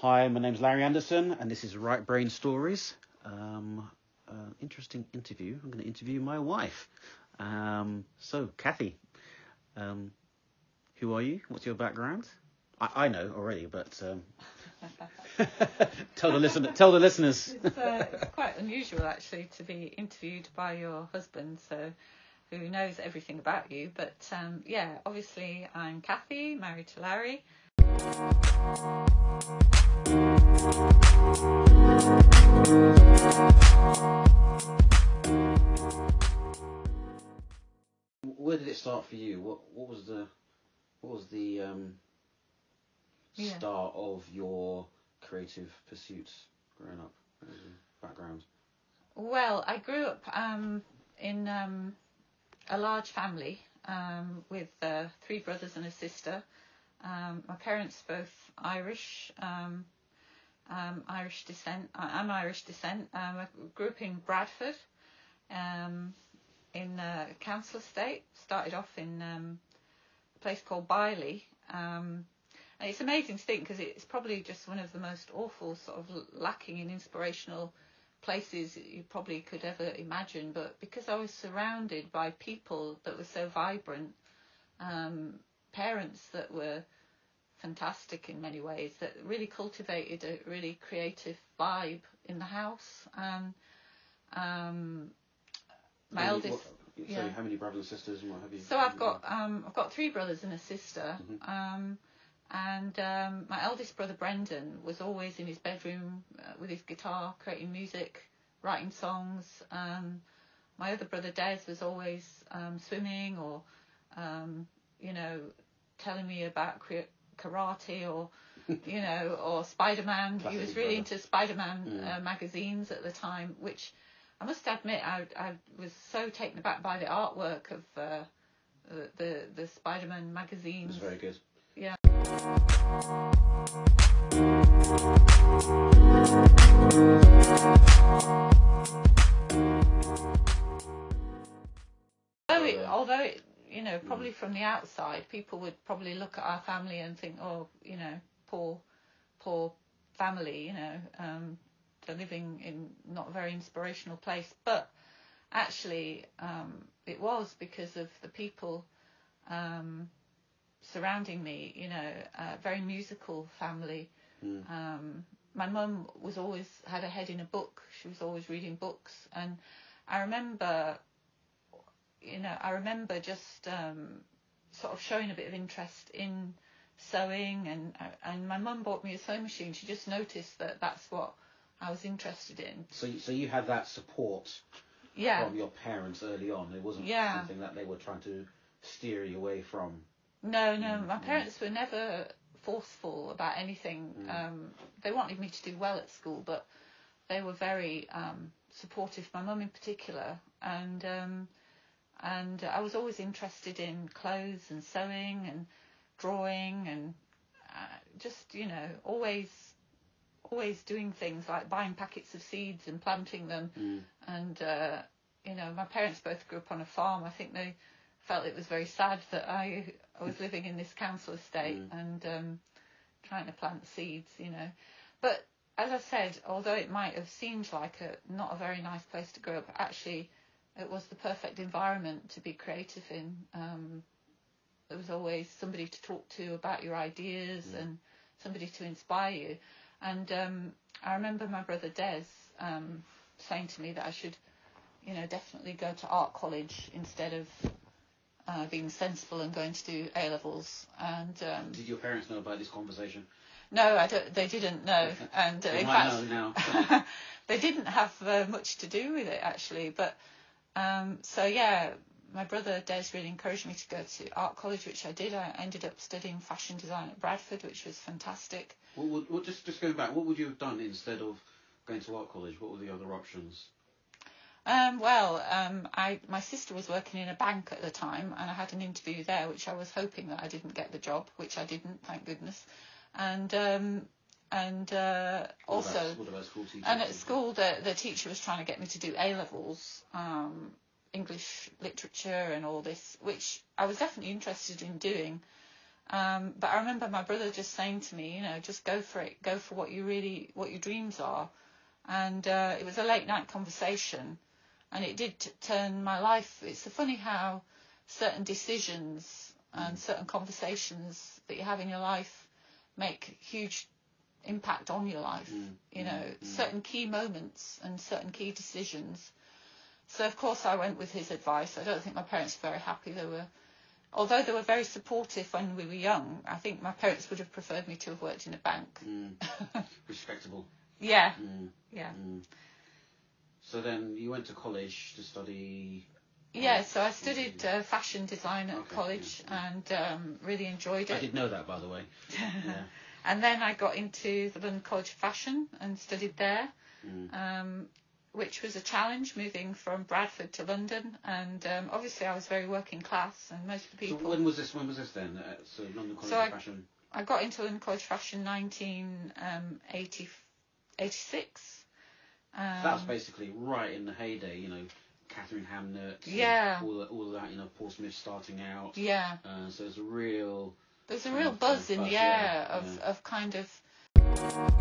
Hi, my name's Larry Anderson, and this is Right Brain Stories. Um, uh, interesting interview. I'm going to interview my wife. Um, so, Kathy, um, who are you? What's your background? I, I know already, but um, tell the listener, tell the listeners. It's, uh, it's quite unusual actually to be interviewed by your husband, so who knows everything about you. But um, yeah, obviously I'm Kathy, married to Larry. Where did it start for you? What what was the what was the um, Yeah. start of your creative pursuits growing up? Background? Well, I grew up um, in um, a large family um, with uh, three brothers and a sister. Um, my parents both Irish, um, um, Irish descent. I'm Irish descent. Um, I grew up in Bradford, um, in a council estate. Started off in um, a place called Bierley. Um, and it's amazing to think because it's probably just one of the most awful, sort of lacking in inspirational places you probably could ever imagine. But because I was surrounded by people that were so vibrant, um, parents that were fantastic in many ways, that really cultivated a really creative vibe in the house. And um, my many- eldest. what- so yeah. how many brothers and sisters and what have you? So I've got um, I've got three brothers and a sister, Mhm. um, and um, my eldest brother Brendan was always in his bedroom uh, with his guitar, creating music, writing songs. Um, my other brother Des was always um, swimming or, um, you know, telling me about cre- karate or, you know, or Spider Man. He was really brother. into Spider Man Mm. uh, magazines at the time, which I must admit I, I was so taken aback by the artwork of uh, the the, the Spider Man It magazines. was very good. Yeah. Although it, although it, you know, probably from the outside, people would probably look at our family and think, oh, you know, poor, poor family, you know, um, they're living in not a very inspirational place. But actually, um, it was because of the people um, surrounding me, you know, a very musical family. Mm. Um, my mum was always had her head in a book. She was always reading books, and I remember, you know, I remember just um, sort of showing a bit of interest in sewing, and and my mum bought me a sewing machine. She just noticed that that's what I was interested in. So you- so you had that support Yeah. from your parents early on. It wasn't Yeah. something that they were trying to steer you away from. No, no, Mm, my mm. parents were never forceful about anything. Mm. Um, they wanted me to do well at school, but they were very um, supportive. My mum in particular, and um, and I was always interested in clothes and sewing and drawing and uh, just you know always always doing things like buying packets of seeds and planting them Mm. and uh, you know my parents both grew up on a farm. I think they felt it was very sad that I, I was living in this council estate Mm. and um, trying to plant seeds, you know. But as I said, although it might have seemed like a not a very nice place to grow up, actually it was the perfect environment to be creative in. Um, there was always somebody to talk to about your ideas Mm. and somebody to inspire you. And um, I remember my brother Des um, saying to me that I should, you know, definitely go to art college instead of uh, being sensible and going to do A levels. And um, Did your parents know about this conversation? no, I don't, they didn't know. And uh, They in fact, know now. they didn't have uh, much to do with it actually. But um, so yeah, my brother Des really encouraged me to go to art college, which I did. I ended up studying fashion design at Bradford, which was fantastic. What would, what, just just going back, what would you have done instead of going to art college? What were the other options? Um, well, um, I my sister was working in a bank at the time, and I had an interview there, which I was hoping that I didn't get the job, which I didn't, thank goodness. And um, and uh, also, about, about school and at school, the the teacher was trying to get me to do A levels, um, English literature, and all this, which I was definitely interested in doing. Um, but I remember my brother just saying to me, you know, just go for it, go for what you really, what your dreams are. And uh, it was a late night conversation, and it did t- turn my life. It's funny how certain decisions and certain conversations that you have in your life make huge impact on your life. You know, certain key moments and certain key decisions. So of course I went with his advice. I don't think my parents were very happy. They were, although they were very supportive when we were young. I think my parents would have preferred me to have worked in a bank. Mm. Respectable. Yeah, Mm. yeah, Mm. So then you went to college to study. yeah. So I studied uh, fashion design at Okay, college yeah, and um, really enjoyed it. I it. did know that, by the way. Yeah. And then I got into the London College of Fashion and studied there, Mm. um, which was a challenge moving from Bradford to London. And um, obviously, I was very working class, and most of the people. So when was this? When was this then? Uh, so London College So of I- Fashion. I got into London College of Fashion 1986. Um, that was basically right in the heyday, you know, Katharine Hamnett. Yeah. All, all of that, you know, Paul Smith starting out. yeah, Uh, so it's a real. There's a real buzz in the air of, of kind of.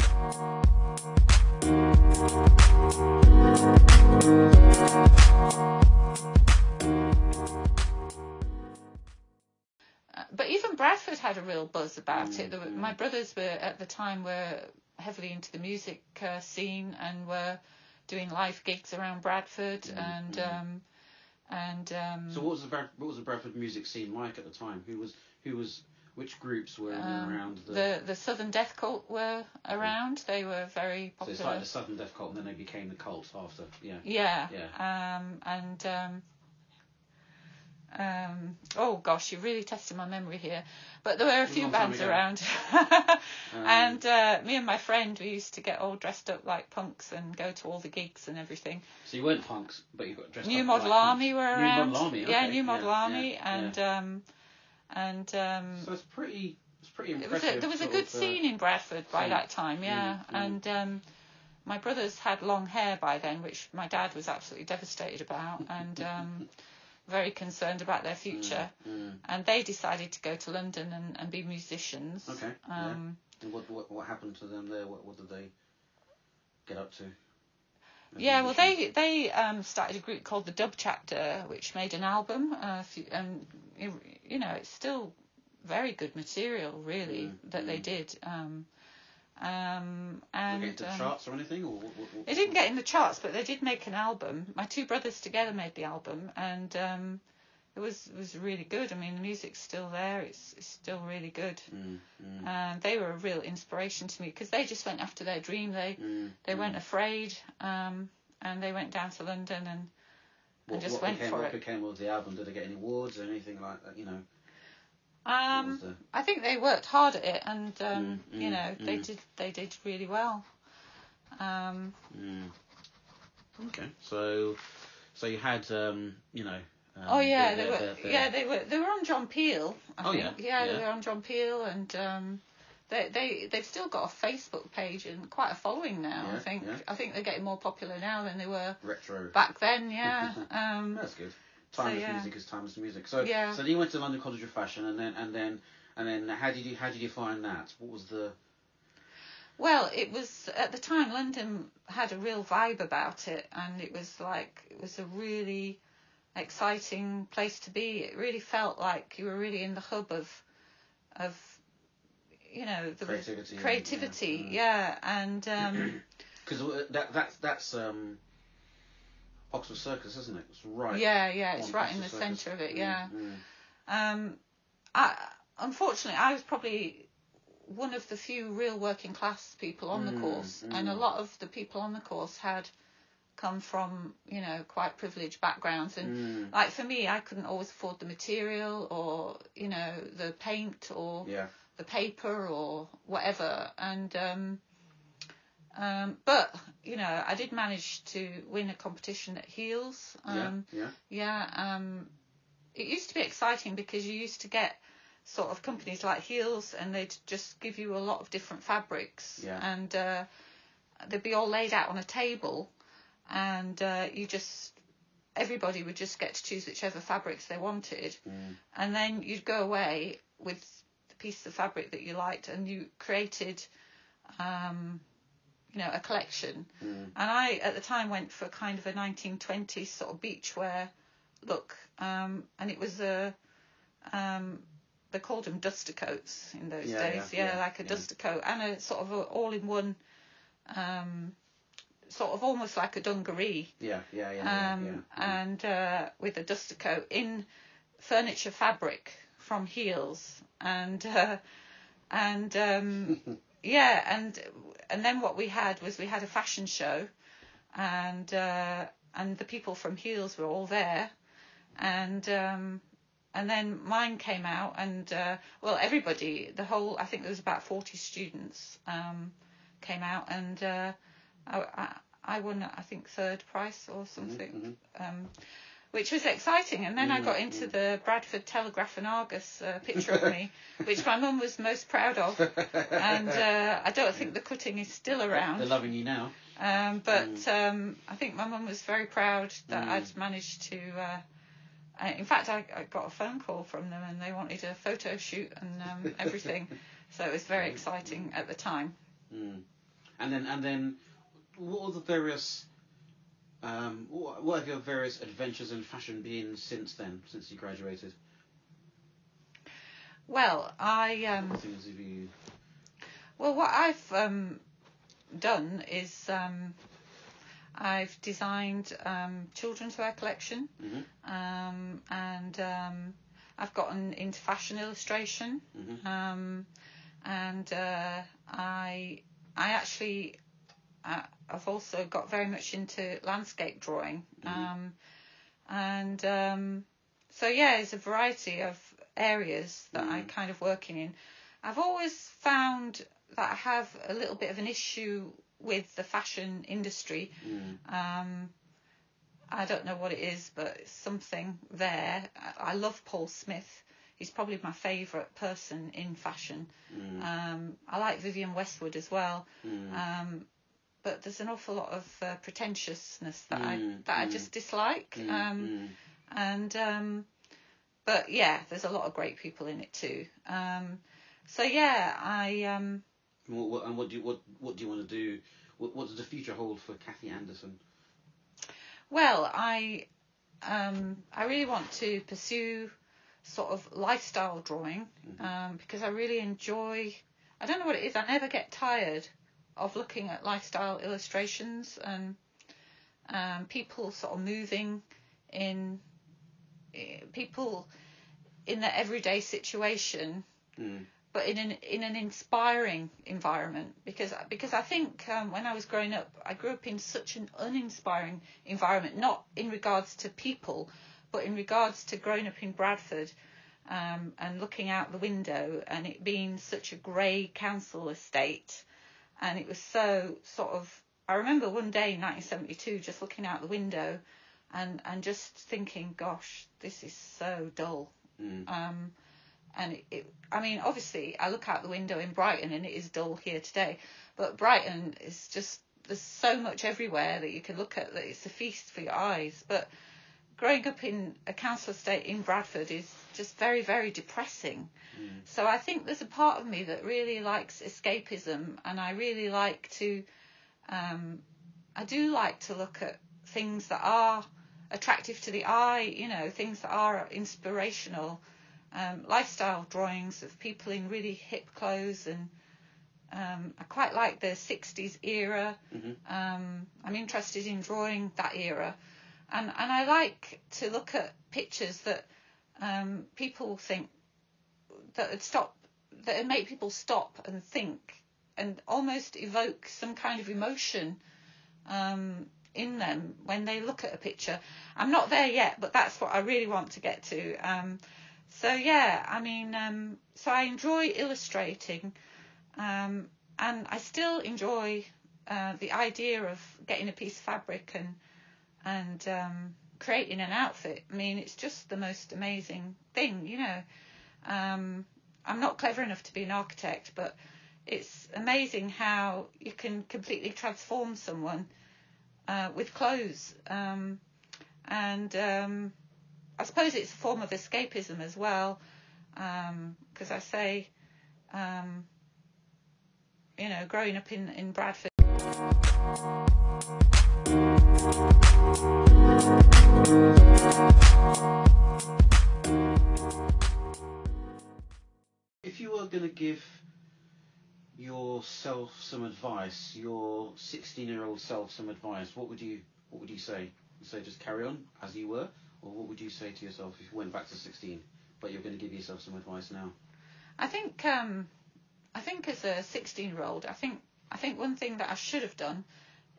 Uh, But even Bradford had a real buzz about it. Were, Mm, my brothers were at the time were heavily into the music uh, scene and were doing live gigs around Bradford and um, and um, Mm, So what was the Brad, what was the Bradford music scene like at the time? Who was who was which groups were Um, around the? the the Southern Death Cult were around. They were very popular. so it's like the Southern Death Cult, and then they became the Cult after. Yeah. yeah. Yeah. Um, and um, um, oh gosh, you're really testing my memory here. But there were a few bands around. Um, and uh, me and my friend, we used to get all dressed up like punks and go to all the gigs and everything. So you weren't punks, but you got dressed New up Model like Army were New around. Model Army, yeah, New Model yeah, Army, yeah, and um, and um, So it's pretty. It's pretty it was impressive. a, there was a good of, uh, scene in Bradford by scene. that time, yeah. Mm, mm. And um, my brothers had long hair by then, which my dad was absolutely devastated about, and um, very concerned about their future. Mm, And they decided to go to London and, and be musicians. Okay, yeah. Um, and what, what what happened to them there? What what did they get up to? Yeah, well, they they um, started a group called the Dub Chapter, which made an album. Uh, and you you know, it's still very good material, really, Mm, that they mm. did. Um, um, Did and they get into um, charts or anything? Or what, what, what, They didn't get in the charts, but they did make an album. My two brothers together made the album, and um, it was was really good. I mean, the music's still there. It's, it's still really good. Mm, mm, And they were a real inspiration to me because they just went after their dream. They mm, they mm. weren't afraid, um, and they went down to London and What, just what went became, for what it. became of the album? Did they get any awards or anything like that? You know, um, the, I think they worked hard at it, and um, Mm, you mm, know they mm. did they did really well. Um, mm. Okay, so so you had um, you know. Um, Oh yeah, the- they were. Yeah, they were. They were on John Peel. I Oh, think. yeah, yeah, yeah. they were on John Peel, and um, they they they've still got a Facebook page and quite a following now. Yeah, I think. yeah. I think they're getting more popular now than they were retro. back then. Yeah. Um, That's good. Timeless yeah. music is timeless music. So Yeah. so then you went to London College of Fashion, and then and then and then how did you how did you find that? What was the well, it was at the time London had a real vibe about it, and it was like it was a really exciting place to be. It really felt like you were really in the hub of of you know the Creativity creativity, yeah, yeah, and um, because that that's that's um Oxford Circus, isn't it? It's right. yeah, yeah, it's right in the Circus. centre of it, Mm, yeah. mm. Um, I unfortunately I was probably one of the few real working class people on the Mm, course, and a mm. lot of the people on the course had come from you know quite privileged backgrounds, and Mm. like for me, I couldn't always afford the material or you know the paint or Yeah. the paper or whatever, and um, um, but you know I did manage to win a competition at Heal's. Um, yeah. Yeah. yeah, um, it used to be exciting because you used to get sort of companies like Heal's and they'd just give you a lot of different fabrics Yeah. and uh, they'd be all laid out on a table and uh, you just everybody would just get to choose whichever fabrics they wanted Mm. and then you'd go away with the piece of fabric that you liked and you created, um, you know, a collection. Mm. And I, at the time, went for kind of a 1920s sort of beachwear look. Um, and it was a, um, they called them duster coats in those Yeah, days. yeah, Yeah, yeah, like a duster coat and a sort of a all-in-one, um, sort of almost like a dungaree Yeah, yeah, yeah. yeah, um, yeah, yeah. and uh, with a duster coat in furniture fabric from Heal's, and uh, and um, yeah, and and then what we had was we had a fashion show, and uh, and the people from Heal's were all there, and um, and then mine came out, and uh, well, everybody, the whole, I think there was about forty students um, came out, and uh, I, I I won, I think, third prize or something, um, which was exciting. And then I got into the Bradford Telegraph and Argus uh, picture of me, which my mum was most proud of. And uh, I don't think the cutting is still around. They're loving you now. Um, but um, I think my mum was very proud that I'd managed to. Uh, uh, in fact, I, I got a phone call from them and they wanted a photo shoot and um, everything. so it was very exciting at the time. Mm. And then, and then, what are the various, um, what, what have your various adventures in fashion been since then, since you graduated? Well, I um, What things have you? well, what I've um, done is um, I've designed um, children's wear collection, Mhm. um, and um, I've gotten into fashion illustration, Mhm. um, and uh, I I actually uh, I've also got very much into landscape drawing, um, and um, so yeah, there's a variety of areas that I'm kind of working in. I've always found that I have a little bit of an issue with the fashion industry. Mm. Um, I don't know what it is, but it's something there. I I love Paul Smith. He's probably my favourite person in fashion. Mm. Um, I like Vivienne Westwood as well. Mm. Um, but there's an awful lot of uh, pretentiousness that I Mm, that I mm. just dislike. Mm, Um, mm. and um, but yeah, there's a lot of great people in it too. Um, so yeah, I um, And What, what, and what do you what what do you want to do? What, what does the future hold for Kathy Anderson? well, I um, I really want to pursue sort of lifestyle drawing um, because I really enjoy. I don't know what it is. I never get tired of looking at lifestyle illustrations and um, people sort of moving in eh, people in their everyday situation Mm. but in an in an inspiring environment because because I think um, when I was growing up I grew up in such an uninspiring environment not in regards to people but in regards to growing up in Bradford um, and looking out the window and it being such a grey council estate and it was so sort of I remember one day in 1972 just looking out the window and and just thinking gosh this is so dull Mm. um, and it, it, I mean, obviously, I look out the window in Brighton and it is dull here today, but Brighton is just there's so much everywhere that you can look at that it's a feast for your eyes. But growing up in a council estate in Bradford is just very, very depressing. So I think there's a part of me that really likes escapism, and I really like to, um, I do like to look at things that are attractive to the eye, you know, things that are inspirational, um, lifestyle drawings of people in really hip clothes, and um, I quite like the 60s era. Mhm. Um, I'm interested in drawing that era, and and I like to look at pictures that um, people think that would stop that would make people stop and think and almost evoke some kind of emotion um, in them when they look at a picture. I'm not there yet, but that's what I really want to get to. Um, so yeah, I mean, um, so I enjoy illustrating, um, and I still enjoy uh, the idea of getting a piece of fabric and and um, creating an outfit. I mean, it's just the most amazing thing, you know. Um, I'm not clever enough to be an architect, but it's amazing how you can completely transform someone uh, with clothes. Um, and um, I suppose it's a form of escapism as well, because I say um, you know, growing up in, in Bradford. If you were going to give yourself some advice, your 16-year-old self some advice, what would you what would you say? Say just carry on as you were, or what would you say to yourself if you went back to 16, but you're going to give yourself some advice now? I think um, I think as a 16 year old, I think I think one thing that I should have done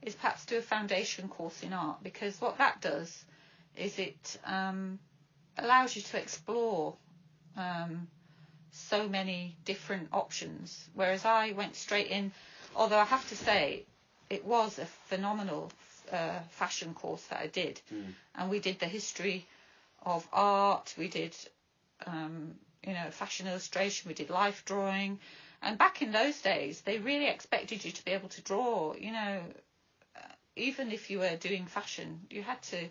is perhaps do a foundation course in art because what that does is it um, allows you to explore um, so many different options. Whereas I went straight in, although I have to say it was a phenomenal uh, fashion course that I did, Mm. and we did the history of art. We did um, you know, fashion illustration, we did life drawing. And back in those days, they really expected you to be able to draw, you know, even if you were doing fashion, you had to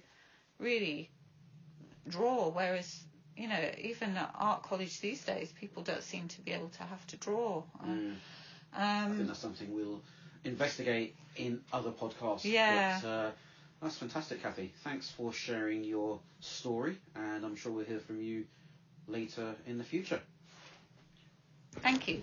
really draw. Whereas, you know, even at art college these days, people don't seem to be able to have to draw. Mm. I think Um, that's something we'll investigate in other podcasts. Yeah. But, uh, that's fantastic, Kathy. Thanks for sharing your story, and I'm sure we'll hear from you later in the future. thank you.